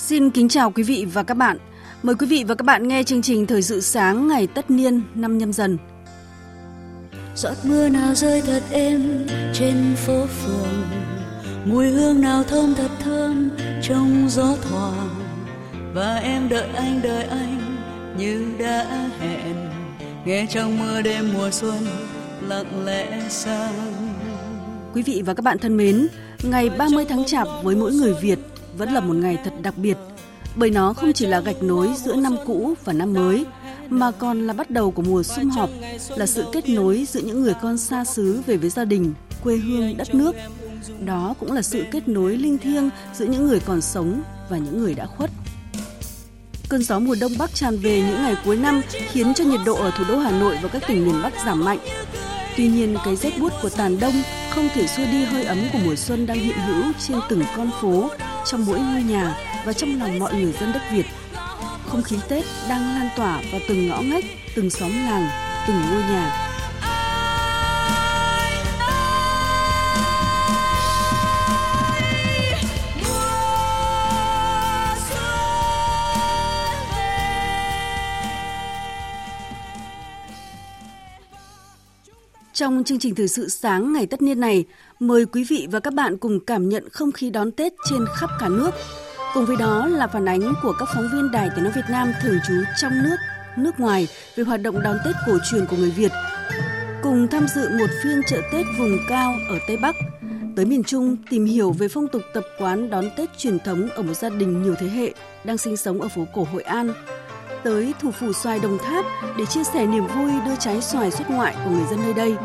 Xin kính chào quý vị và các bạn. Mời quý vị và các bạn nghe chương trình Thời sự sáng ngày tất niên năm nhâm dần. Giọt mưa nào rơi thật êm trên phố phường Mùi hương nào thơm thật thơm trong gió thoảng Và em đợi anh đợi anh như đã hẹn Nghe trong mưa đêm mùa xuân lặng lẽ sang Quý vị và các bạn thân mến, ngày 30 tháng Chạp với mỗi người Việt vẫn là một ngày thật đặc biệt bởi nó không chỉ là gạch nối giữa năm cũ và năm mới mà còn là bắt đầu của mùa sum họp, là sự kết nối giữa những người con xa xứ về với gia đình, quê hương, đất nước. Đó cũng là sự kết nối linh thiêng giữa những người còn sống và những người đã khuất. Cơn gió mùa đông bắc tràn về những ngày cuối năm khiến cho nhiệt độ ở thủ đô Hà Nội và các tỉnh miền Bắc giảm mạnh. Tuy nhiên, cái rét buốt của tàn đông không thể xua đi hơi ấm của mùa xuân đang hiện hữu trên từng con phố, trong mỗi ngôi nhà và trong lòng mọi người dân đất Việt. Không khí Tết đang lan tỏa vào từng ngõ ngách, từng xóm làng, từng ngôi nhà Trong chương trình thời sự sáng ngày tất niên này, mời quý vị và các bạn cùng cảm nhận không khí đón Tết trên khắp cả nước. Cùng với đó là phản ánh của các phóng viên Đài Tiếng nói Việt Nam thường trú trong nước, nước ngoài về hoạt động đón Tết cổ truyền của người Việt. Cùng tham dự một phiên chợ Tết vùng cao ở Tây Bắc, tới miền Trung tìm hiểu về phong tục tập quán đón Tết truyền thống ở một gia đình nhiều thế hệ đang sinh sống ở phố cổ Hội An, tới thủ phủ xoài Đồng Tháp để chia sẻ niềm vui đưa trái xoài xuất ngoại của người dân nơi đây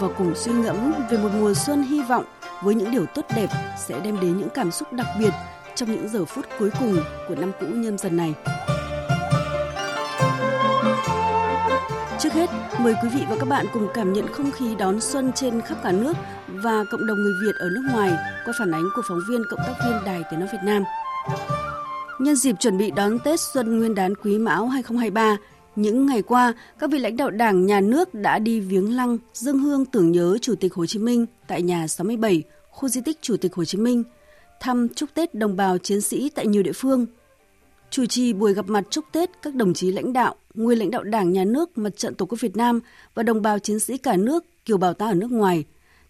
và cùng suy ngẫm về một mùa xuân hy vọng với những điều tốt đẹp sẽ đem đến những cảm xúc đặc biệt trong những giờ phút cuối cùng của năm cũ nhâm dần này. Trước hết, mời quý vị và các bạn cùng cảm nhận không khí đón xuân trên khắp cả nước và cộng đồng người Việt ở nước ngoài qua phản ánh của phóng viên cộng tác viên Đài Tiếng nói Việt Nam. Nhân dịp chuẩn bị đón Tết Xuân Nguyên đán Quý Mão 2023, những ngày qua, các vị lãnh đạo Đảng, Nhà nước đã đi viếng lăng, dân hương tưởng nhớ Chủ tịch Hồ Chí Minh tại nhà 67, khu di tích Chủ tịch Hồ Chí Minh, thăm chúc Tết đồng bào chiến sĩ tại nhiều địa phương. Chủ trì buổi gặp mặt chúc Tết các đồng chí lãnh đạo, nguyên lãnh đạo Đảng, Nhà nước, Mặt trận Tổ quốc Việt Nam và đồng bào chiến sĩ cả nước, kiều bào ta ở nước ngoài.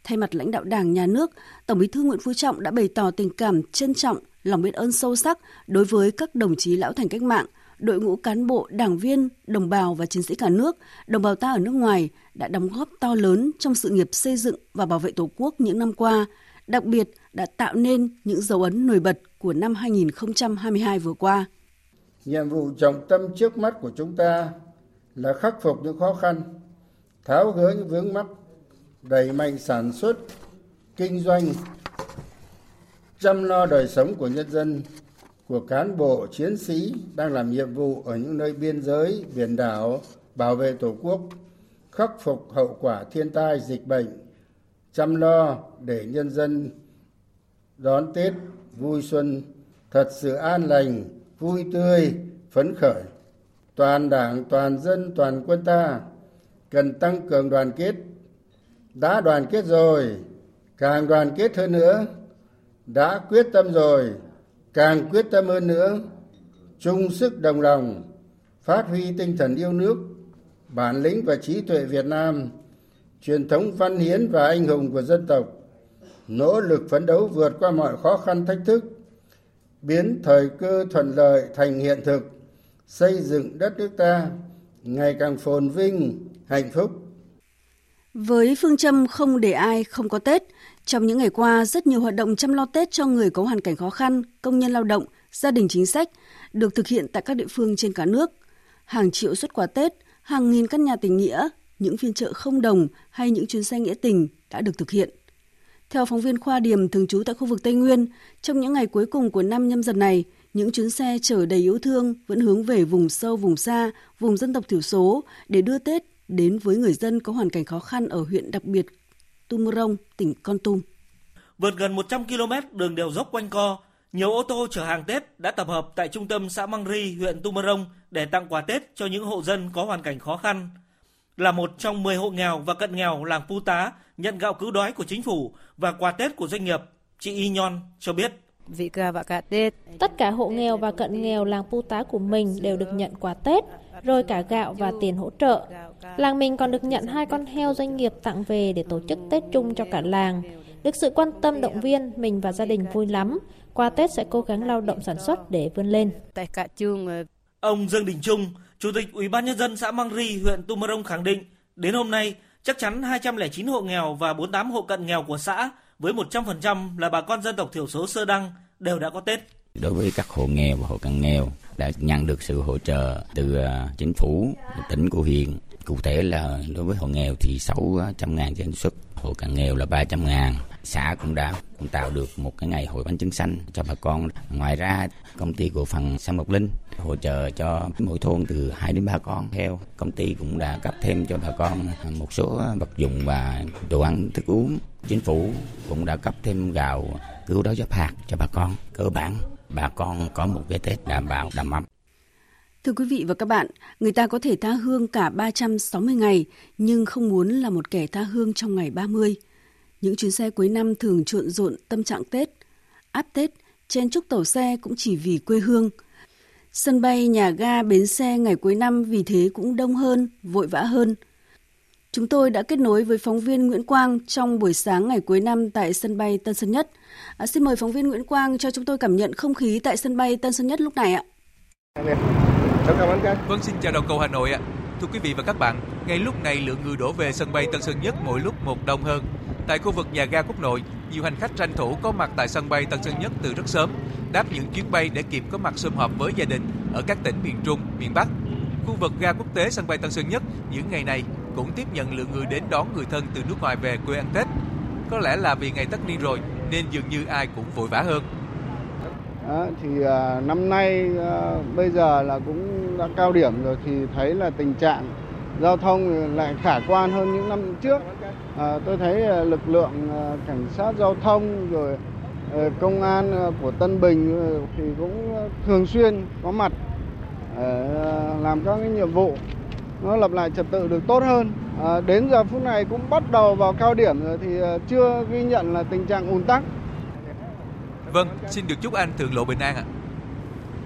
Thay mặt lãnh đạo Đảng, Nhà nước, Tổng bí thư Nguyễn Phú Trọng đã bày tỏ tình cảm trân trọng lòng biết ơn sâu sắc đối với các đồng chí lão thành cách mạng, đội ngũ cán bộ, đảng viên, đồng bào và chiến sĩ cả nước, đồng bào ta ở nước ngoài đã đóng góp to lớn trong sự nghiệp xây dựng và bảo vệ Tổ quốc những năm qua, đặc biệt đã tạo nên những dấu ấn nổi bật của năm 2022 vừa qua. Nhiệm vụ trọng tâm trước mắt của chúng ta là khắc phục những khó khăn, tháo gỡ những vướng mắc, đẩy mạnh sản xuất, kinh doanh, chăm lo đời sống của nhân dân, của cán bộ, chiến sĩ đang làm nhiệm vụ ở những nơi biên giới, biển đảo, bảo vệ tổ quốc, khắc phục hậu quả thiên tai, dịch bệnh, chăm lo để nhân dân đón tết vui xuân thật sự an lành, vui tươi, phấn khởi. Toàn đảng, toàn dân, toàn quân ta cần tăng cường đoàn kết. Đã đoàn kết rồi, càng đoàn kết hơn nữa đã quyết tâm rồi càng quyết tâm hơn nữa. Chung sức đồng lòng phát huy tinh thần yêu nước bản lĩnh và trí tuệ việt nam truyền thống văn hiến và anh hùng của dân tộc nỗ lực phấn đấu vượt qua mọi khó khăn thách thức biến thời cơ thuận lợi thành hiện thực xây dựng đất nước ta ngày càng phồn vinh hạnh phúc. Với phương châm không để ai không có Tết, trong những ngày qua, rất nhiều hoạt động chăm lo Tết cho người có hoàn cảnh khó khăn, công nhân lao động, gia đình chính sách được thực hiện tại các địa phương trên cả nước. Hàng triệu xuất quà Tết, hàng nghìn căn nhà tình nghĩa, những phiên chợ không đồng hay những chuyến xe nghĩa tình đã được thực hiện. Theo phóng viên Khoa Điểm thường trú tại khu vực Tây Nguyên, trong những ngày cuối cùng của năm nhâm dần này, những chuyến xe chở đầy yêu thương vẫn hướng về vùng sâu, vùng xa, vùng dân tộc thiểu số để đưa Tết đến với người dân có hoàn cảnh khó khăn ở huyện đặc biệt Tumorong, tỉnh Con Tum. Vượt gần 100 km đường đèo dốc quanh co, nhiều ô tô chở hàng Tết đã tập hợp tại trung tâm xã Măng Ri, huyện Tumorong để tặng quà Tết cho những hộ dân có hoàn cảnh khó khăn. Là một trong 10 hộ nghèo và cận nghèo làng Pu Tá nhận gạo cứu đói của chính phủ và quà Tết của doanh nghiệp, chị Y Nhon cho biết. Tất cả hộ nghèo và cận nghèo làng Pu Tá của mình đều được nhận quà Tết, rồi cả gạo và tiền hỗ trợ. Làng mình còn được nhận hai con heo doanh nghiệp tặng về để tổ chức Tết chung cho cả làng. Được sự quan tâm động viên, mình và gia đình vui lắm. Qua Tết sẽ cố gắng lao động sản xuất để vươn lên. Ông Dương Đình Trung, Chủ tịch Ủy ban nhân dân xã Mang Ri, huyện Tumorong khẳng định, đến hôm nay chắc chắn 209 hộ nghèo và 48 hộ cận nghèo của xã với 100% là bà con dân tộc thiểu số Sơ Đăng đều đã có Tết. Đối với các hộ nghèo và hộ cận nghèo đã nhận được sự hỗ trợ từ à, chính phủ, tỉnh của huyện. Cụ thể là đối với hộ nghèo thì 600 à, ngàn trên xuất, hộ cận nghèo là 300 ngàn. Xã cũng đã cũng tạo được một cái ngày hội bánh trứng xanh cho bà con. Ngoài ra, công ty cổ phần Sâm Mộc Linh hỗ trợ cho mỗi thôn từ 2 đến 3 con theo Công ty cũng đã cấp thêm cho bà con một số vật dụng và đồ ăn thức uống. Chính phủ cũng đã cấp thêm gạo cứu đói giáp hạt cho bà con cơ bản bà con có một cái Tết đảm bảo đầm ấm. Thưa quý vị và các bạn, người ta có thể tha hương cả 360 ngày nhưng không muốn là một kẻ tha hương trong ngày 30. Những chuyến xe cuối năm thường trộn rộn tâm trạng Tết. Áp Tết, chen chúc tàu xe cũng chỉ vì quê hương. Sân bay, nhà ga, bến xe ngày cuối năm vì thế cũng đông hơn, vội vã hơn. Chúng tôi đã kết nối với phóng viên Nguyễn Quang trong buổi sáng ngày cuối năm tại sân bay Tân Sơn Nhất. À, xin mời phóng viên Nguyễn Quang cho chúng tôi cảm nhận không khí tại sân bay Tân Sơn Nhất lúc này ạ. Vâng, xin chào đầu cầu Hà Nội ạ. Thưa quý vị và các bạn, ngay lúc này lượng người đổ về sân bay Tân Sơn Nhất mỗi lúc một đông hơn. Tại khu vực nhà ga Quốc Nội, nhiều hành khách tranh thủ có mặt tại sân bay Tân Sơn Nhất từ rất sớm, đáp những chuyến bay để kịp có mặt sum họp với gia đình ở các tỉnh miền Trung, miền Bắc. Khu vực ga quốc tế sân bay Tân Sơn Nhất những ngày này cũng tiếp nhận lượng người đến đón người thân từ nước ngoài về quê ăn Tết. Có lẽ là vì ngày tất niên rồi nên dường như ai cũng vội vã hơn. À, thì à, năm nay à, bây giờ là cũng đã cao điểm rồi thì thấy là tình trạng giao thông lại khả quan hơn những năm trước. À, tôi thấy à, lực lượng à, cảnh sát giao thông rồi à, công an à, của Tân Bình à, thì cũng thường xuyên có mặt để à, làm các cái nhiệm vụ nó lập lại trật tự được tốt hơn. À, đến giờ phút này cũng bắt đầu vào cao điểm rồi thì à, chưa ghi nhận là tình trạng ùn tắc. Vâng, xin được chúc anh thượng lộ bình an ạ.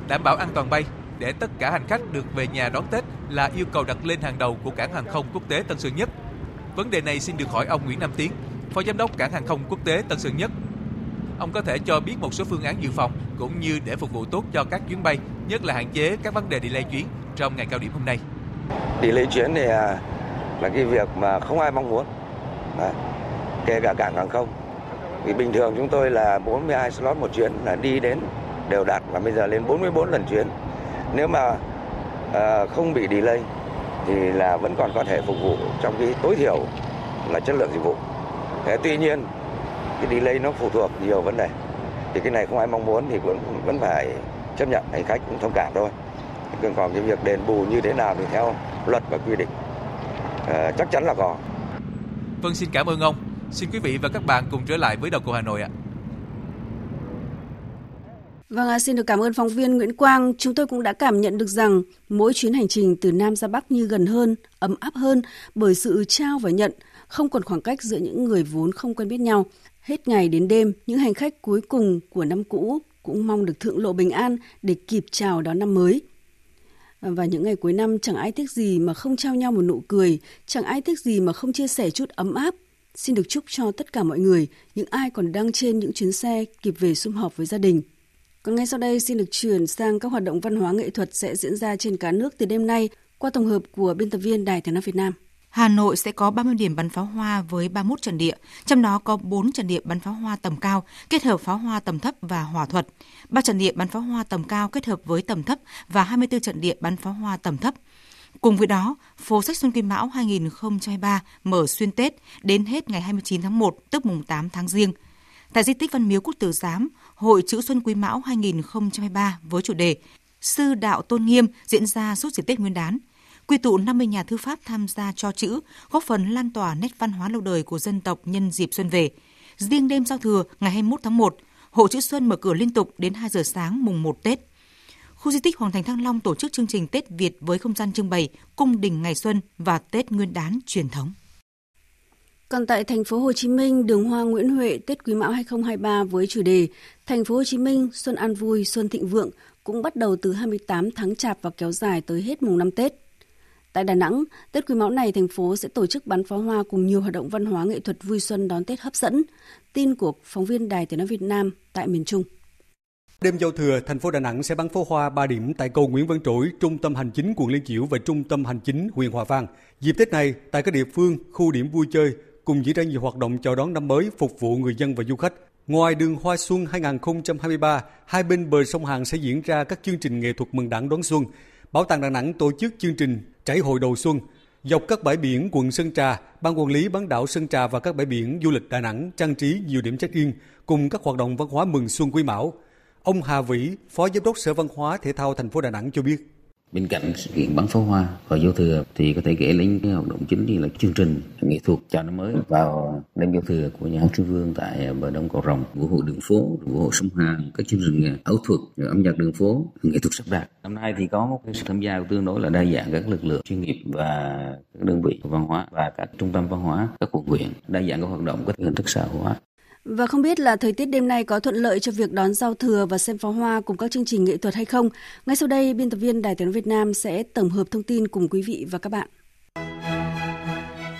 Đảm bảo an toàn bay để tất cả hành khách được về nhà đón Tết là yêu cầu đặt lên hàng đầu của cảng hàng không quốc tế Tân Sơn Nhất. Vấn đề này xin được hỏi ông Nguyễn Nam Tiến, Phó Giám đốc cảng hàng không quốc tế Tân Sơn Nhất. Ông có thể cho biết một số phương án dự phòng cũng như để phục vụ tốt cho các chuyến bay, nhất là hạn chế các vấn đề delay chuyến trong ngày cao điểm hôm nay. Delay chuyến thì à, là cái việc mà không ai mong muốn, Đấy. kể cả cảng hàng không. Vì bình thường chúng tôi là 42 slot một chuyến là đi đến đều đạt và bây giờ lên 44 lần chuyến. Nếu mà à, không bị delay thì là vẫn còn có thể phục vụ trong cái tối thiểu là chất lượng dịch vụ. Thế tuy nhiên cái delay nó phụ thuộc nhiều vấn đề. Thì cái này không ai mong muốn thì vẫn vẫn phải chấp nhận hành khách cũng thông cảm thôi. Còn cái việc đền bù như thế nào thì theo luật và quy định à, chắc chắn là có. Vâng, xin cảm ơn ông. Xin quý vị và các bạn cùng trở lại với đầu cầu Hà Nội ạ. Vâng, xin được cảm ơn phóng viên Nguyễn Quang. Chúng tôi cũng đã cảm nhận được rằng mỗi chuyến hành trình từ Nam ra Bắc như gần hơn, ấm áp hơn bởi sự trao và nhận, không còn khoảng cách giữa những người vốn không quen biết nhau. Hết ngày đến đêm, những hành khách cuối cùng của năm cũ cũng mong được thượng lộ bình an để kịp chào đón năm mới. Và những ngày cuối năm chẳng ai tiếc gì mà không trao nhau một nụ cười, chẳng ai tiếc gì mà không chia sẻ chút ấm áp. Xin được chúc cho tất cả mọi người, những ai còn đang trên những chuyến xe kịp về sum họp với gia đình. Còn ngay sau đây xin được chuyển sang các hoạt động văn hóa nghệ thuật sẽ diễn ra trên cả nước từ đêm nay qua tổng hợp của biên tập viên Đài Tiếng nói Việt Nam. Hà Nội sẽ có 30 điểm bắn pháo hoa với 31 trận địa, trong đó có 4 trận địa bắn pháo hoa tầm cao kết hợp pháo hoa tầm thấp và hỏa thuật, 3 trận địa bắn pháo hoa tầm cao kết hợp với tầm thấp và 24 trận địa bắn pháo hoa tầm thấp. Cùng với đó, phố sách Xuân Kim Mão 2023 mở xuyên Tết đến hết ngày 29 tháng 1, tức mùng 8 tháng Giêng. Tại di tích Văn Miếu Quốc Tử Giám, Hội chữ Xuân Quý Mão 2023 với chủ đề Sư đạo tôn nghiêm diễn ra suốt dịp Tết Nguyên đán – quy tụ 50 nhà thư pháp tham gia cho chữ, góp phần lan tỏa nét văn hóa lâu đời của dân tộc nhân dịp xuân về. Riêng đêm giao thừa ngày 21 tháng 1, Hội chữ Xuân mở cửa liên tục đến 2 giờ sáng mùng 1 Tết. Khu di tích Hoàng Thành Thăng Long tổ chức chương trình Tết Việt với không gian trưng bày Cung đình ngày xuân và Tết Nguyên đán truyền thống. Còn tại thành phố Hồ Chí Minh, đường hoa Nguyễn Huệ Tết Quý Mão 2023 với chủ đề Thành phố Hồ Chí Minh xuân an vui, xuân thịnh vượng cũng bắt đầu từ 28 tháng Chạp và kéo dài tới hết mùng 5 Tết. Tại Đà Nẵng, Tết Quý Mão này thành phố sẽ tổ chức bắn pháo hoa cùng nhiều hoạt động văn hóa nghệ thuật vui xuân đón Tết hấp dẫn. Tin của phóng viên Đài Tiếng nói Việt Nam tại miền Trung. Đêm giao thừa, thành phố Đà Nẵng sẽ bắn pháo hoa 3 điểm tại cầu Nguyễn Văn Trỗi, trung tâm hành chính quận Liên Chiểu và trung tâm hành chính huyện Hòa Vang. Dịp Tết này, tại các địa phương, khu điểm vui chơi cùng diễn ra nhiều hoạt động chào đón năm mới phục vụ người dân và du khách. Ngoài đường Hoa Xuân 2023, hai bên bờ sông Hàn sẽ diễn ra các chương trình nghệ thuật mừng đảng đón xuân. Bảo tàng Đà Nẵng tổ chức chương trình Trải hội đầu xuân. Dọc các bãi biển quận Sơn Trà, Ban quản lý bán đảo Sơn Trà và các bãi biển du lịch Đà Nẵng trang trí nhiều điểm check-in cùng các hoạt động văn hóa mừng xuân Quý Mão. Ông Hà Vĩ, Phó Giám đốc Sở Văn hóa Thể thao thành phố Đà Nẵng cho biết. Bên cạnh sự kiện bắn pháo hoa và giao thừa thì có thể kể đến cái hoạt động chính như là chương trình nghệ thuật chào năm mới vào đêm giao thừa của nhà hát Trung Vương tại bờ đông cầu Rồng, vũ hội đường phố, vũ hội sông Hàn, các chương trình ảo thuật, âm nhạc đường phố, nghệ thuật sắp đặt. Năm nay thì có một sự tham gia tương đối là đa dạng các lực lượng chuyên nghiệp và các đơn vị văn hóa và các trung tâm văn hóa, các quận huyện đa dạng các hoạt động các hình thức xã hội hóa và không biết là thời tiết đêm nay có thuận lợi cho việc đón giao thừa và xem pháo hoa cùng các chương trình nghệ thuật hay không? Ngay sau đây, biên tập viên Đài tiếng Việt Nam sẽ tổng hợp thông tin cùng quý vị và các bạn.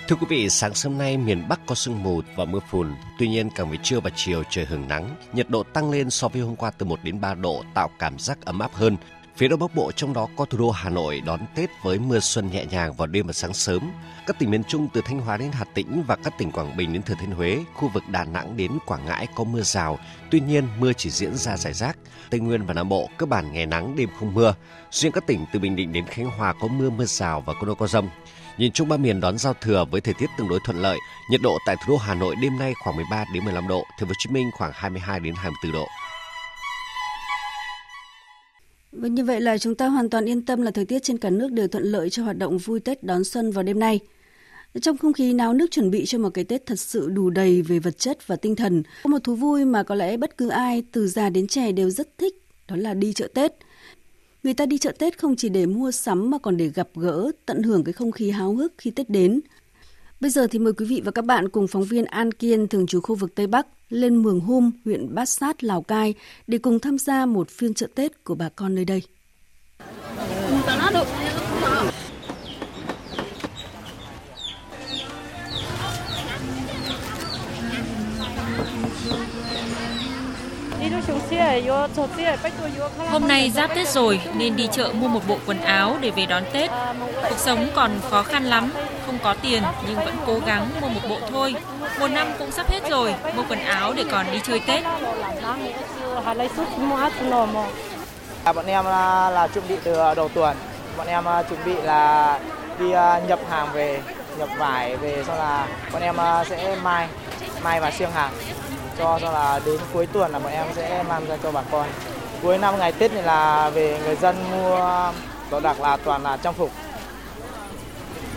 Thưa quý vị, sáng sớm nay miền Bắc có sương mù và mưa phùn. Tuy nhiên, càng về trưa và chiều trời hưởng nắng, nhiệt độ tăng lên so với hôm qua từ 1 đến 3 độ, tạo cảm giác ấm áp hơn. Phía Đông Bắc Bộ trong đó có thủ đô Hà Nội đón Tết với mưa xuân nhẹ nhàng vào đêm và sáng sớm. Các tỉnh miền Trung từ Thanh Hóa đến Hà Tĩnh và các tỉnh Quảng Bình đến Thừa Thiên Huế, khu vực Đà Nẵng đến Quảng Ngãi có mưa rào. Tuy nhiên, mưa chỉ diễn ra rải rác. Tây Nguyên và Nam Bộ cơ bản ngày nắng đêm không mưa. Riêng các tỉnh từ Bình Định đến Khánh Hòa có mưa mưa rào và có nơi có rông. Nhìn chung ba miền đón giao thừa với thời tiết tương đối thuận lợi. Nhiệt độ tại thủ đô Hà Nội đêm nay khoảng 13 đến 15 độ, Thành phố Hồ Chí Minh khoảng 22 đến 24 độ. Và như vậy là chúng ta hoàn toàn yên tâm là thời tiết trên cả nước đều thuận lợi cho hoạt động vui Tết đón xuân vào đêm nay. Trong không khí náo nước chuẩn bị cho một cái Tết thật sự đủ đầy về vật chất và tinh thần, có một thú vui mà có lẽ bất cứ ai từ già đến trẻ đều rất thích, đó là đi chợ Tết. Người ta đi chợ Tết không chỉ để mua sắm mà còn để gặp gỡ, tận hưởng cái không khí háo hức khi Tết đến. Bây giờ thì mời quý vị và các bạn cùng phóng viên An Kiên thường trú khu vực Tây Bắc lên Mường Hum, huyện Bát Sát, Lào Cai để cùng tham gia một phiên chợ Tết của bà con nơi đây. Hôm nay giáp Tết rồi nên đi chợ mua một bộ quần áo để về đón Tết. Cuộc sống còn khó khăn lắm, không có tiền nhưng vẫn cố gắng mua một bộ thôi. Một năm cũng sắp hết rồi, mua quần áo để còn đi chơi Tết. À, bọn em là, là chuẩn bị từ đầu tuần. Bọn em uh, chuẩn bị là đi uh, nhập hàng về, nhập vải về sau là bọn em uh, sẽ mai mai và xiêng hàng cho cho là đến cuối tuần là bọn em sẽ mang ra cho bà con. Cuối năm ngày Tết này là về người dân mua đồ đặc là toàn là trang phục.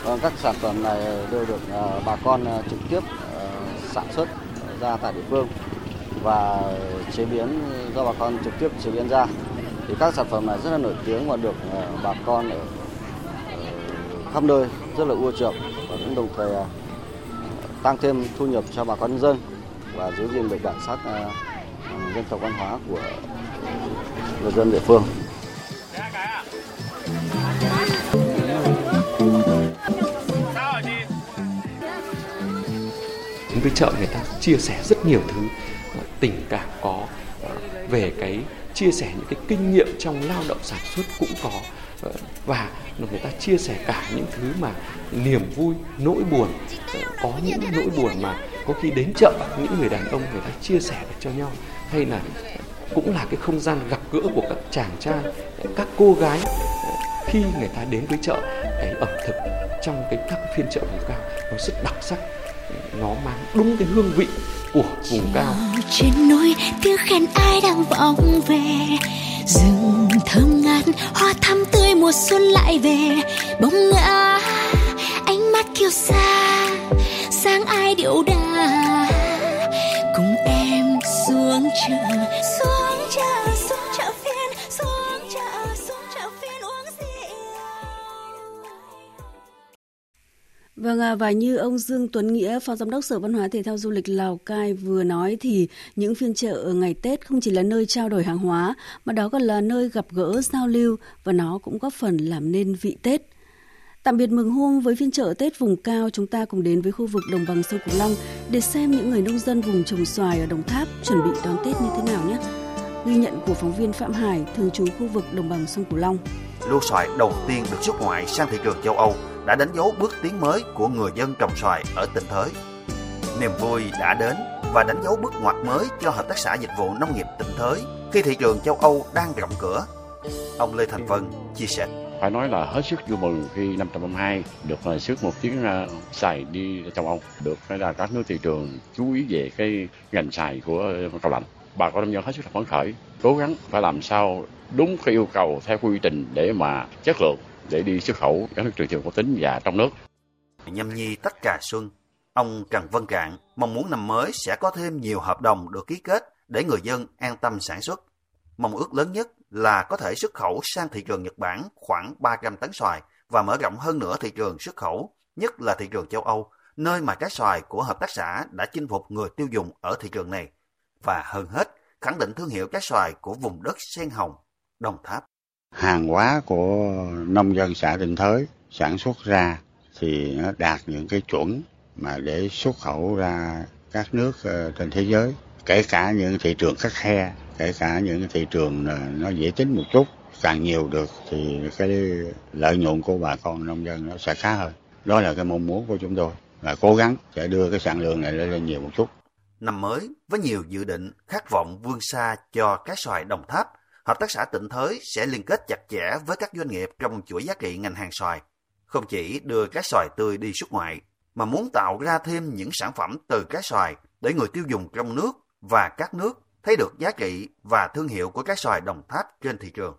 Ờ, các sản phẩm này đều được ờ, bà con ờ, trực tiếp sản xuất ra tại địa phương và chế biến, do bà con trực tiếp chế biến ra. Thì các sản phẩm này rất là nổi tiếng và được bà con ở khắp nơi rất là ưa chuộng và cũng đồng thời tăng thêm thu nhập cho bà con nhân dân và giữ gìn được bản sắc à, à, dân tộc văn hóa của người dân địa phương. Những với chợ người ta chia sẻ rất nhiều thứ à, tình cảm có về cái chia sẻ những cái kinh nghiệm trong lao động sản xuất cũng có và người ta chia sẻ cả những thứ mà niềm vui, nỗi buồn có những nỗi buồn mà có khi đến chợ những người đàn ông người ta chia sẻ được cho nhau. Hay là cũng là cái không gian gặp gỡ của các chàng trai các cô gái khi người ta đến với chợ cái ẩm thực trong cái các phiên chợ vùng cao nó rất đặc sắc. Nó mang đúng cái hương vị của vùng cao. trên núi tiếng khen ai đang vọng về? Rừng thơm ngát hoa thắm tươi mùa xuân lại về. Bóng ngã ánh mắt kiêu xa hai điệu đà cùng em xuống chợ xuống chợ xuống chợ phiên xuống chợ xuống chợ phiên uống rượu Vâng, à, và như ông Dương Tuấn Nghĩa, Phó Giám đốc Sở Văn hóa Thể thao Du lịch Lào Cai vừa nói thì những phiên chợ ngày Tết không chỉ là nơi trao đổi hàng hóa, mà đó còn là nơi gặp gỡ, giao lưu và nó cũng góp phần làm nên vị Tết. Tạm biệt mừng hôm với phiên chợ Tết vùng cao, chúng ta cùng đến với khu vực đồng bằng sông Cửu Long để xem những người nông dân vùng trồng xoài ở Đồng Tháp chuẩn bị đón Tết như thế nào nhé. Ghi nhận của phóng viên Phạm Hải, thường trú khu vực đồng bằng sông Cửu Long. Lô xoài đầu tiên được xuất ngoại sang thị trường châu Âu đã đánh dấu bước tiến mới của người dân trồng xoài ở tỉnh Thới. Niềm vui đã đến và đánh dấu bước ngoặt mới cho Hợp tác xã Dịch vụ Nông nghiệp tỉnh Thới khi thị trường châu Âu đang rộng cửa. Ông Lê Thành Vân chia sẻ. Phải nói là hết sức vui mừng khi năm 552 được là xuất một chuyến ờ, xài đi châu Âu, được là các nước thị trường chú ý về cái ngành xài của ờ, cao lạnh. Bà con nông dân hết sức là phấn khởi, cố gắng phải làm sao đúng cái yêu cầu theo quy trình để mà chất lượng để đi xuất khẩu các nước thị trường có tính và trong nước. Nhâm nhi tất cả xuân, ông Trần Văn Cạn mong muốn năm mới sẽ có thêm nhiều hợp đồng được ký kết để người dân an tâm sản xuất. Mong ước lớn nhất là có thể xuất khẩu sang thị trường Nhật Bản khoảng 300 tấn xoài và mở rộng hơn nữa thị trường xuất khẩu, nhất là thị trường châu Âu, nơi mà trái xoài của hợp tác xã đã chinh phục người tiêu dùng ở thị trường này. Và hơn hết, khẳng định thương hiệu trái xoài của vùng đất sen hồng, Đồng Tháp. Hàng hóa của nông dân xã Định Thới sản xuất ra thì nó đạt những cái chuẩn mà để xuất khẩu ra các nước ờ, trên thế giới, kể cả những thị trường khắc khe, kể cả những thị trường nó dễ tính một chút, càng nhiều được thì cái lợi nhuận của bà con nông dân nó sẽ khá hơn. Đó là cái mong muốn của chúng tôi và cố gắng sẽ đưa cái sản lượng này lên nhiều một chút. Năm mới với nhiều dự định, khát vọng vươn xa cho cái xoài Đồng Tháp Hợp tác xã Tịnh Thới sẽ liên kết chặt chẽ với các doanh nghiệp trong chuỗi giá trị ngành hàng xoài, không chỉ đưa cá xoài tươi đi xuất ngoại, mà muốn tạo ra thêm những sản phẩm từ cá xoài để người tiêu dùng trong nước và các nước thấy được giá trị và thương hiệu của các xoài Đồng Tháp trên thị trường.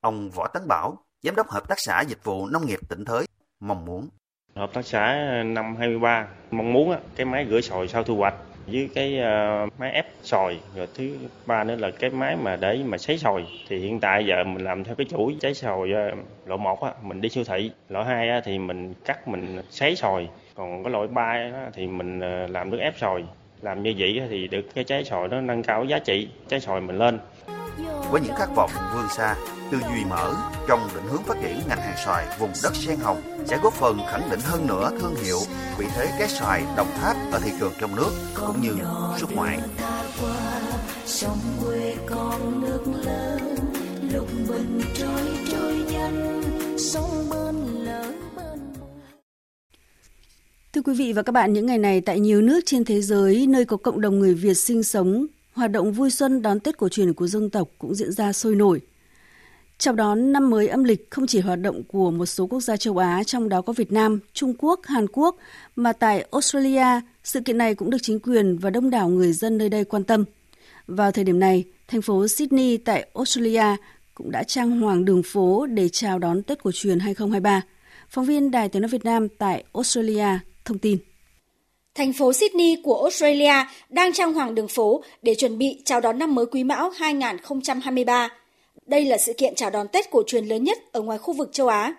Ông Võ Tấn Bảo, Giám đốc Hợp tác xã Dịch vụ Nông nghiệp tỉnh Thới, mong muốn. Hợp tác xã năm 23 mong muốn cái máy rửa xoài sau thu hoạch với cái ờ, máy ép sòi rồi thứ ba nữa là cái máy mà để mà sấy sòi thì hiện tại giờ mình làm theo cái chuỗi trái sòi ờ, loại một á mình đi siêu thị. Loại hai á thì mình cắt mình sấy sòi còn cái loại ba thì mình ờ, làm nước ép sòi làm như vậy thì được cái trái sòi nó nâng cao giá trị trái sòi mình lên với những khát vọng vươn xa, tư duy mở trong định hướng phát triển ngành hàng xoài vùng đất sen hồng sẽ góp phần khẳng định hơn nữa thương hiệu, vị thế cái xoài Đồng Tháp ở thị trường trong nước cũng như xuất ngoại. Sông quê con nước lớn, lục bình trôi trôi nhanh, sông bên Thưa quý vị và các bạn, những ngày này tại nhiều nước trên thế giới nơi có cộng đồng người Việt sinh sống hoạt động vui xuân đón Tết cổ truyền của dân tộc cũng diễn ra sôi nổi. Chào đón năm mới âm lịch không chỉ hoạt động của một số quốc gia châu Á, trong đó có Việt Nam, Trung Quốc, Hàn Quốc, mà tại Australia, sự kiện này cũng được chính quyền và đông đảo người dân nơi đây quan tâm. Vào thời điểm này, thành phố Sydney tại Australia cũng đã trang hoàng đường phố để chào đón Tết cổ truyền 2023. Phóng viên Đài Tiếng Nói Việt Nam tại Australia thông tin. Thành phố Sydney của Australia đang trang hoàng đường phố để chuẩn bị chào đón năm mới Quý Mão 2023. Đây là sự kiện chào đón Tết cổ truyền lớn nhất ở ngoài khu vực châu Á.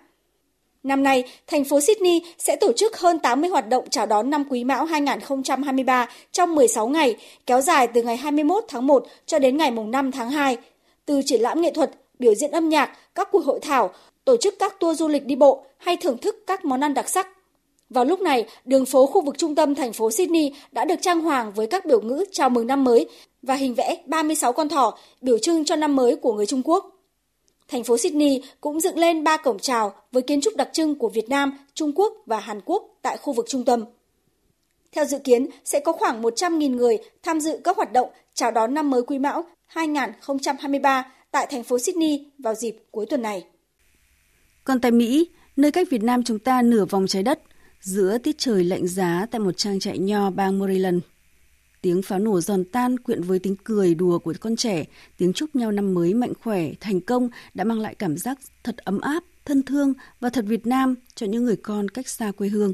Năm nay, thành phố Sydney sẽ tổ chức hơn 80 hoạt động chào đón năm Quý Mão 2023 trong 16 ngày, kéo dài từ ngày 21 tháng 1 cho đến ngày 5 tháng 2. Từ triển lãm nghệ thuật, biểu diễn âm nhạc, các cuộc hội thảo, tổ chức các tour du lịch đi bộ hay thưởng thức các món ăn đặc sắc vào lúc này, đường phố khu vực trung tâm thành phố Sydney đã được trang hoàng với các biểu ngữ chào mừng năm mới và hình vẽ 36 con thỏ biểu trưng cho năm mới của người Trung Quốc. Thành phố Sydney cũng dựng lên ba cổng chào với kiến trúc đặc trưng của Việt Nam, Trung Quốc và Hàn Quốc tại khu vực trung tâm. Theo dự kiến, sẽ có khoảng 100.000 người tham dự các hoạt động chào đón năm mới Quý Mão 2023 tại thành phố Sydney vào dịp cuối tuần này. Còn tại Mỹ, nơi cách Việt Nam chúng ta nửa vòng trái đất, giữa tiết trời lạnh giá tại một trang trại nho bang Maryland. Tiếng pháo nổ giòn tan quyện với tiếng cười đùa của con trẻ, tiếng chúc nhau năm mới mạnh khỏe, thành công đã mang lại cảm giác thật ấm áp, thân thương và thật Việt Nam cho những người con cách xa quê hương.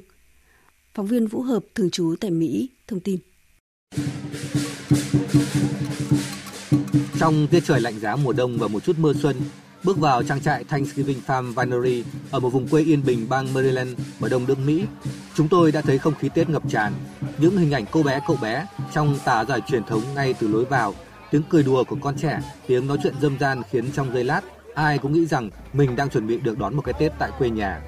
Phóng viên Vũ Hợp thường trú tại Mỹ thông tin. Trong tiết trời lạnh giá mùa đông và một chút mưa xuân, bước vào trang trại Thanksgiving Farm Winery ở một vùng quê yên bình bang Maryland ở đông nước Mỹ. Chúng tôi đã thấy không khí Tết ngập tràn, những hình ảnh cô bé cậu bé trong tà giải truyền thống ngay từ lối vào, tiếng cười đùa của con trẻ, tiếng nói chuyện dâm gian khiến trong giây lát ai cũng nghĩ rằng mình đang chuẩn bị được đón một cái Tết tại quê nhà.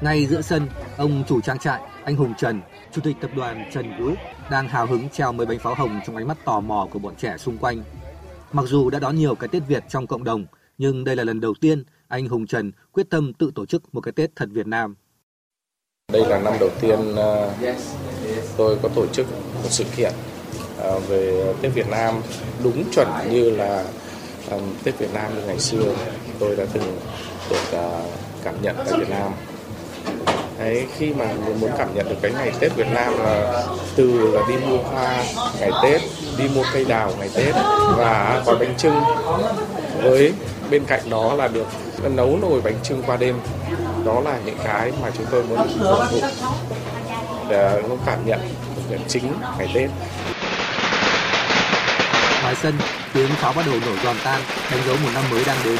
Ngay giữa sân, ông chủ trang trại, anh Hùng Trần, chủ tịch tập đoàn Trần Group đang hào hứng treo mấy bánh pháo hồng trong ánh mắt tò mò của bọn trẻ xung quanh. Mặc dù đã đón nhiều cái Tết Việt trong cộng đồng, nhưng đây là lần đầu tiên anh Hùng Trần quyết tâm tự tổ chức một cái Tết thật Việt Nam. Đây là năm đầu tiên ờ, tôi có tổ chức một sự kiện ờ, về Tết Việt Nam đúng chuẩn như là ờ, Tết Việt Nam như ngày xưa tôi đã từng được cảm nhận tại Việt Nam. Đấy, khi mà mình muốn cảm nhận được cái ngày Tết Việt Nam là từ là đi mua hoa ngày Tết, đi mua cây đào ngày Tết và gói bánh trưng với bên cạnh đó là được nấu nồi bánh trưng qua đêm. Đó là những cái mà chúng tôi muốn phục vụ. Để nó cảm nhận nhận chính ngày Tết. Ngoài sân, tiếng pháo bắt đầu nổ giòn tan, đánh dấu một năm mới đang đến.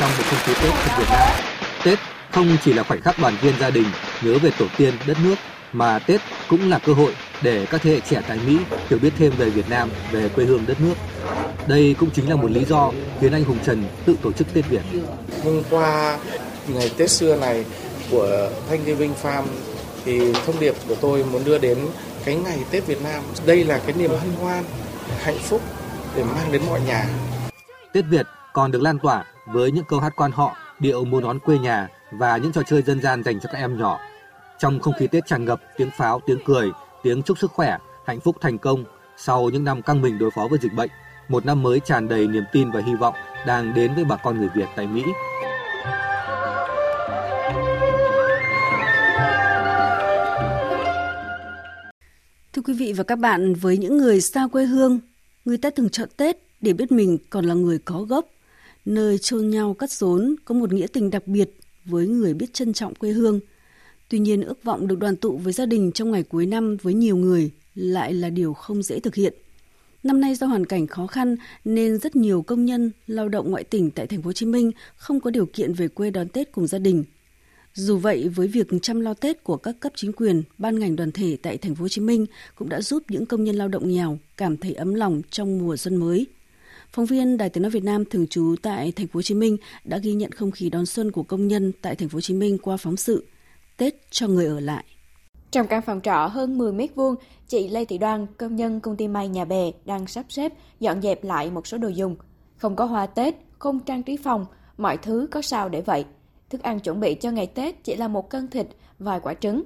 Trong một không khí Tết thật Việt Nam, Tết không chỉ là khoảnh khắc đoàn viên gia đình nhớ về tổ tiên, đất nước, mà Tết cũng là cơ hội để các thế hệ trẻ tại Mỹ hiểu biết thêm về Việt Nam, về quê hương đất nước. Đây cũng chính là một lý do khiến anh Hùng Trần tự tổ chức Tết Việt. Hôm qua ngày Tết xưa này của Thanh Niên Vinh Farm thì thông điệp của tôi muốn đưa đến cái ngày Tết Việt Nam. Đây là cái niềm hân hoan, hạnh phúc để mang đến mọi nhà. Tết Việt còn được lan tỏa với những câu hát quan họ, điệu múa nón quê nhà và những trò chơi dân gian dành cho các em nhỏ. Trong không khí Tết tràn ngập tiếng pháo, tiếng cười, tiếng chúc sức khỏe, hạnh phúc thành công sau những năm căng mình đối phó với dịch bệnh, một năm mới tràn đầy niềm tin và hy vọng đang đến với bà con người Việt tại Mỹ. Thưa quý vị và các bạn, với những người xa quê hương, người ta thường chọn Tết để biết mình còn là người có gốc. Nơi chôn nhau cắt rốn có một nghĩa tình đặc biệt với người biết trân trọng quê hương. Tuy nhiên, ước vọng được đoàn tụ với gia đình trong ngày cuối năm với nhiều người lại là điều không dễ thực hiện. Năm nay do hoàn cảnh khó khăn nên rất nhiều công nhân lao động ngoại tỉnh tại thành phố Hồ Chí Minh không có điều kiện về quê đón Tết cùng gia đình. Dù vậy, với việc chăm lo Tết của các cấp chính quyền, ban ngành đoàn thể tại thành phố Hồ Chí Minh cũng đã giúp những công nhân lao động nghèo cảm thấy ấm lòng trong mùa xuân mới. Phóng viên Đài Tiếng nói Việt Nam thường trú tại thành phố Hồ Chí Minh đã ghi nhận không khí đón xuân của công nhân tại thành phố Hồ Chí Minh qua phóng sự Tết cho người ở lại. Trong căn phòng trọ hơn 10 mét vuông, chị Lê Thị Đoan, công nhân công ty may nhà bè đang sắp xếp dọn dẹp lại một số đồ dùng. Không có hoa Tết, không trang trí phòng, mọi thứ có sao để vậy. Thức ăn chuẩn bị cho ngày Tết chỉ là một cân thịt, vài quả trứng.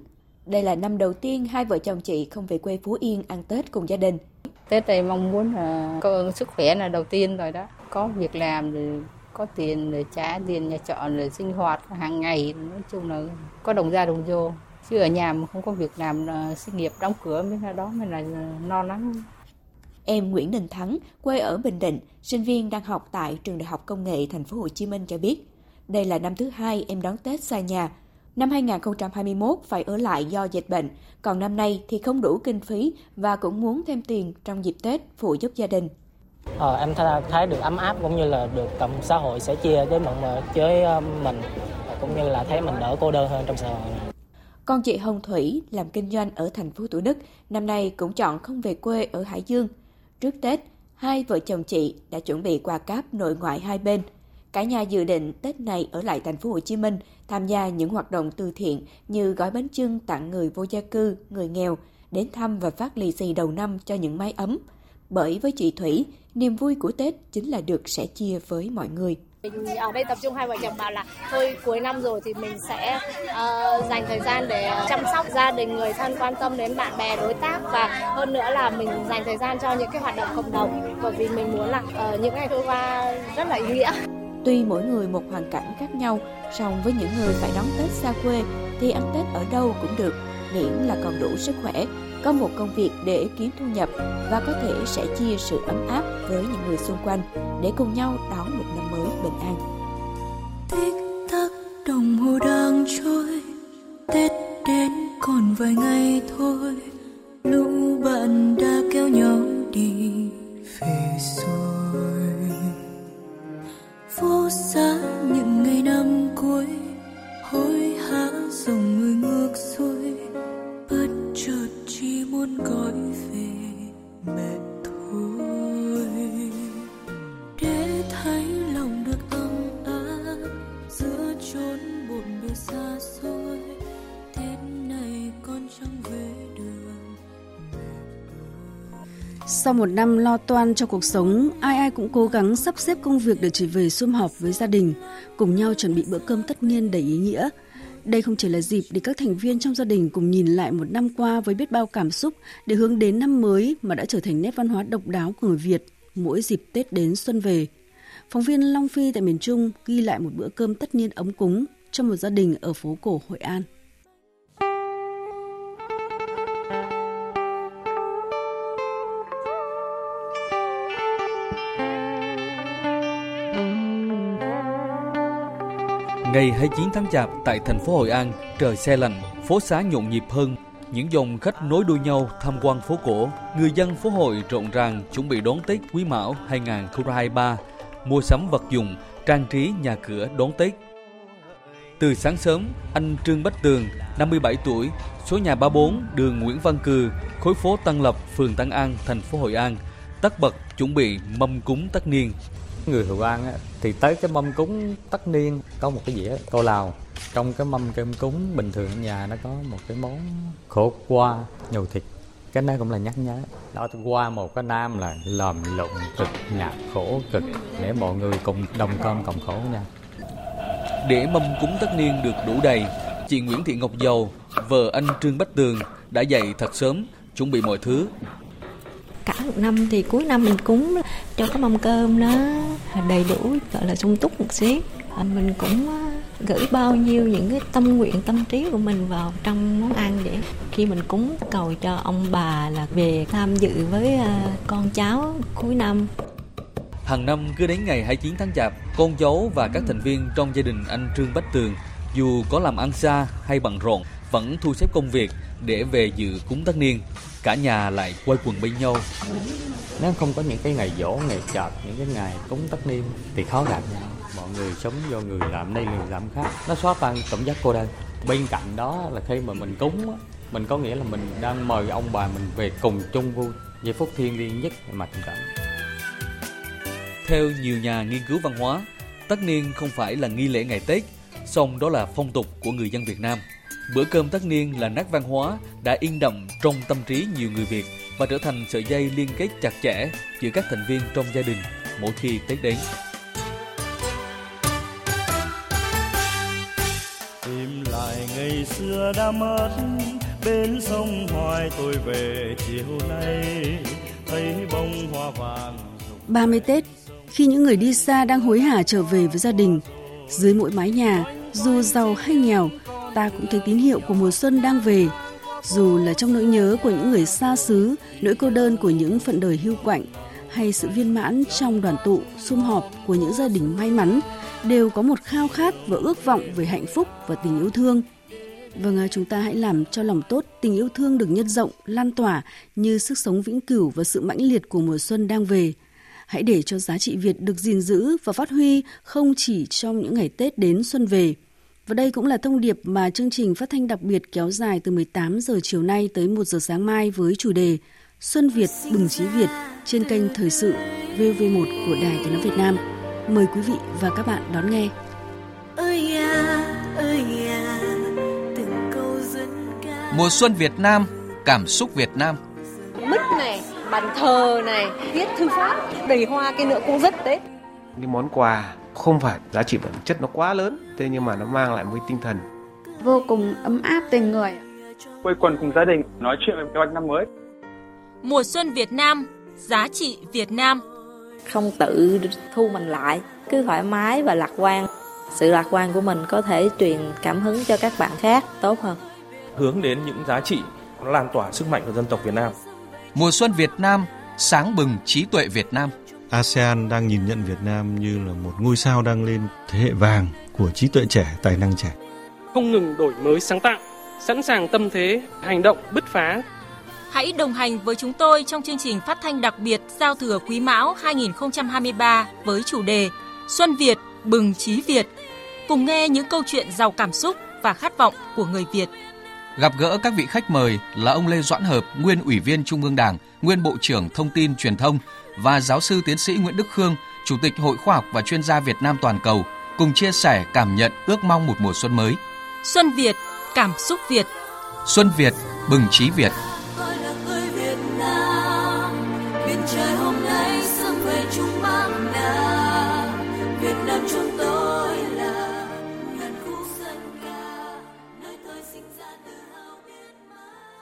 Đây là năm đầu tiên hai vợ chồng chị không về quê Phú Yên ăn Tết cùng gia đình. Tết này mong muốn là có sức khỏe là đầu tiên rồi đó. Có việc làm rồi có tiền để trả tiền nhà trọ để sinh hoạt hàng ngày nói chung là có đồng ra đồng vô chứ ở nhà mà không có việc làm là sinh nghiệp đóng cửa mới là đó mới là no lắm Em Nguyễn Đình Thắng, quê ở Bình Định, sinh viên đang học tại trường Đại học Công nghệ Thành phố Hồ Chí Minh cho biết, đây là năm thứ hai em đón Tết xa nhà. Năm 2021 phải ở lại do dịch bệnh, còn năm nay thì không đủ kinh phí và cũng muốn thêm tiền trong dịp Tết phụ giúp gia đình. Ờ, em thấy được ấm áp cũng như là được cộng xã hội sẽ chia với mọi người với ờ, mình cũng như là thấy mình đỡ cô đơn hơn trong xã hội. Con chị Hồng Thủy làm kinh doanh ở thành phố Thủ Đức, năm nay cũng chọn không về quê ở Hải Dương. Trước Tết, hai vợ chồng chị đã chuẩn bị quà cáp nội ngoại hai bên. Cả nhà dự định Tết này ở lại thành phố Hồ Chí Minh tham gia những hoạt động từ thiện như gói bánh trưng tặng người vô gia cư, người nghèo, đến thăm và phát lì xì đầu năm cho những mái ấm. Bởi với chị Thủy, niềm vui của Tết chính là được sẻ chia với mọi người. Mình ở đây tập trung hai vợ chồng bảo là thôi cuối năm rồi thì mình sẽ uh, dành thời gian để chăm sóc gia đình, người thân, quan tâm đến bạn bè, đối tác và hơn nữa là mình dành thời gian cho những cái hoạt động cộng đồng bởi vì mình muốn là uh, những ngày trôi qua rất là ý nghĩa. Tuy mỗi người một hoàn cảnh khác nhau, song với những người phải đón Tết xa quê thì ăn Tết ở đâu cũng được, miễn là còn đủ sức khỏe, có một công việc để kiếm thu nhập và có thể sẽ chia sự ấm áp với những người xung quanh để cùng nhau đón một năm mới bình an. Tích tắc đồng hồ đang trôi, Tết đến còn vài ngày thôi, lũ bạn đã kéo nhau một năm lo toan cho cuộc sống, ai ai cũng cố gắng sắp xếp công việc để trở về sum họp với gia đình, cùng nhau chuẩn bị bữa cơm tất niên đầy ý nghĩa. Đây không chỉ là dịp để các thành viên trong gia đình cùng nhìn lại một năm qua với biết bao cảm xúc để hướng đến năm mới mà đã trở thành nét văn hóa độc đáo của người Việt mỗi dịp Tết đến xuân về. Phóng viên Long Phi tại miền Trung ghi lại một bữa cơm tất niên ấm cúng trong một gia đình ở phố cổ Hội An. Ngày 29 tháng Chạp tại thành phố Hội An, trời xe lạnh, phố xá nhộn nhịp hơn. Những dòng khách nối đuôi nhau tham quan phố cổ, người dân phố hội rộn ràng chuẩn bị đón Tết Quý Mão 2023, mua sắm vật dụng, trang trí nhà cửa đón Tết. Từ sáng sớm, anh Trương Bách Tường, 57 tuổi, số nhà 34, đường Nguyễn Văn Cừ, khối phố Tân Lập, phường Tân An, thành phố Hội An, tất bật chuẩn bị mâm cúng tất niên người Hội An á, thì tới cái mâm cúng tất niên có một cái dĩa tô lào. Trong cái mâm cơm cúng bình thường ở nhà nó có một cái món khổ qua nhồi thịt. Cái đó cũng là nhắc nhớ. Đó qua một cái nam là lầm lụng cực nhạc khổ cực để mọi người cùng đồng cơm cộng khổ nha. Để mâm cúng tất niên được đủ đầy chị Nguyễn Thị Ngọc Dầu vợ anh Trương Bách Tường đã dậy thật sớm chuẩn bị mọi thứ. Cả một năm thì cuối năm mình cúng cho cái mâm cơm nó đầy đủ gọi là sung túc một xíu. À, mình cũng à, gửi bao nhiêu những cái tâm nguyện tâm trí của mình vào trong món ăn để khi mình cúng cầu cho ông bà là về tham dự với à, con cháu cuối năm. Hàng năm cứ đến ngày 29 tháng Chạp, con cháu và các thành viên trong gia đình anh Trương Bách Tường dù có làm ăn xa hay bận rộn vẫn thu xếp công việc để về dự cúng tất niên cả nhà lại quay quần bên nhau. Nếu không có những cái ngày dỗ ngày chợt những cái ngày cúng tất niên thì khó gặp. Nhau mọi người sống do người làm đây người làm khác. Nó xóa tan cảm giác cô đơn. Bên cạnh đó là khi mà mình cúng mình có nghĩa là mình đang mời ông bà mình về cùng chung vui. Giây phút thiêng liêng nhất mà tình cảm. Theo nhiều nhà nghiên cứu văn hóa tất niên không phải là nghi lễ ngày tết song đó là phong tục của người dân việt nam Bữa cơm tất niên là nét văn hóa đã in đậm trong tâm trí nhiều người Việt và trở thành sợi dây liên kết chặt chẽ giữa các thành viên trong gia đình mỗi khi Tết đến. Tìm lại ngày xưa đã mất bên sông hoài tôi về chiều nay thấy bông hoa vàng 30 Tết, khi những người đi xa đang hối hả trở về với gia đình, dưới mỗi mái nhà, dù giàu hay nghèo, ta cũng thấy tín hiệu của mùa xuân đang về. Dù là trong nỗi nhớ của những người xa xứ, nỗi cô đơn của những phận đời hưu quạnh, hay sự viên mãn trong đoàn tụ, sum họp của những gia đình may mắn, đều có một khao khát và ước vọng về hạnh phúc và tình yêu thương. Vâng, chúng ta hãy làm cho lòng tốt, tình yêu thương được nhân rộng, lan tỏa như sức sống vĩnh cửu và sự mãnh liệt của mùa xuân đang về. Hãy để cho giá trị Việt được gìn giữ và phát huy không chỉ trong những ngày Tết đến xuân về – và đây cũng là thông điệp mà chương trình phát thanh đặc biệt kéo dài từ 18 giờ chiều nay tới 1 giờ sáng mai với chủ đề Xuân Việt bừng trí Việt trên kênh Thời sự VV1 của Đài Tiếng nói Việt Nam. Mời quý vị và các bạn đón nghe. Ơi à, ơi à, từng câu dân ca. Mùa xuân Việt Nam, cảm xúc Việt Nam. Mứt này, bàn thờ này, viết thư pháp, đầy hoa cái nữa cũng rất Tết. Cái món quà không phải giá trị vật chất nó quá lớn thế nhưng mà nó mang lại một cái tinh thần. Vô cùng ấm áp tình người. Quây quần cùng gia đình nói chuyện về kế hoạch năm mới. Mùa xuân Việt Nam giá trị Việt Nam. Không tự thu mình lại cứ thoải mái và lạc quan. Sự lạc quan của mình có thể truyền cảm hứng cho các bạn khác tốt hơn. Hướng đến những giá trị lan tỏa sức mạnh của dân tộc Việt Nam. Mùa xuân Việt Nam sáng bừng trí tuệ Việt Nam ASEAN đang nhìn nhận Việt Nam như là một ngôi sao đang lên thế hệ vàng của trí tuệ trẻ, tài năng trẻ. Không ngừng đổi mới sáng tạo, sẵn sàng tâm thế, hành động bứt phá. Hãy đồng hành với chúng tôi trong chương trình phát thanh đặc biệt Giao thừa Quý Mão 2023 với chủ đề Xuân Việt bừng trí Việt. Cùng nghe những câu chuyện giàu cảm xúc và khát vọng của người Việt. Gặp gỡ các vị khách mời là ông Lê Doãn Hợp, nguyên Ủy viên Trung ương Đảng, nguyên Bộ trưởng Thông tin Truyền thông, và giáo sư tiến sĩ Nguyễn Đức Khương, Chủ tịch Hội Khoa học và Chuyên gia Việt Nam toàn cầu, cùng chia sẻ cảm nhận ước mong một mùa xuân mới. Xuân Việt, cảm xúc Việt. Xuân Việt, bừng trí Việt.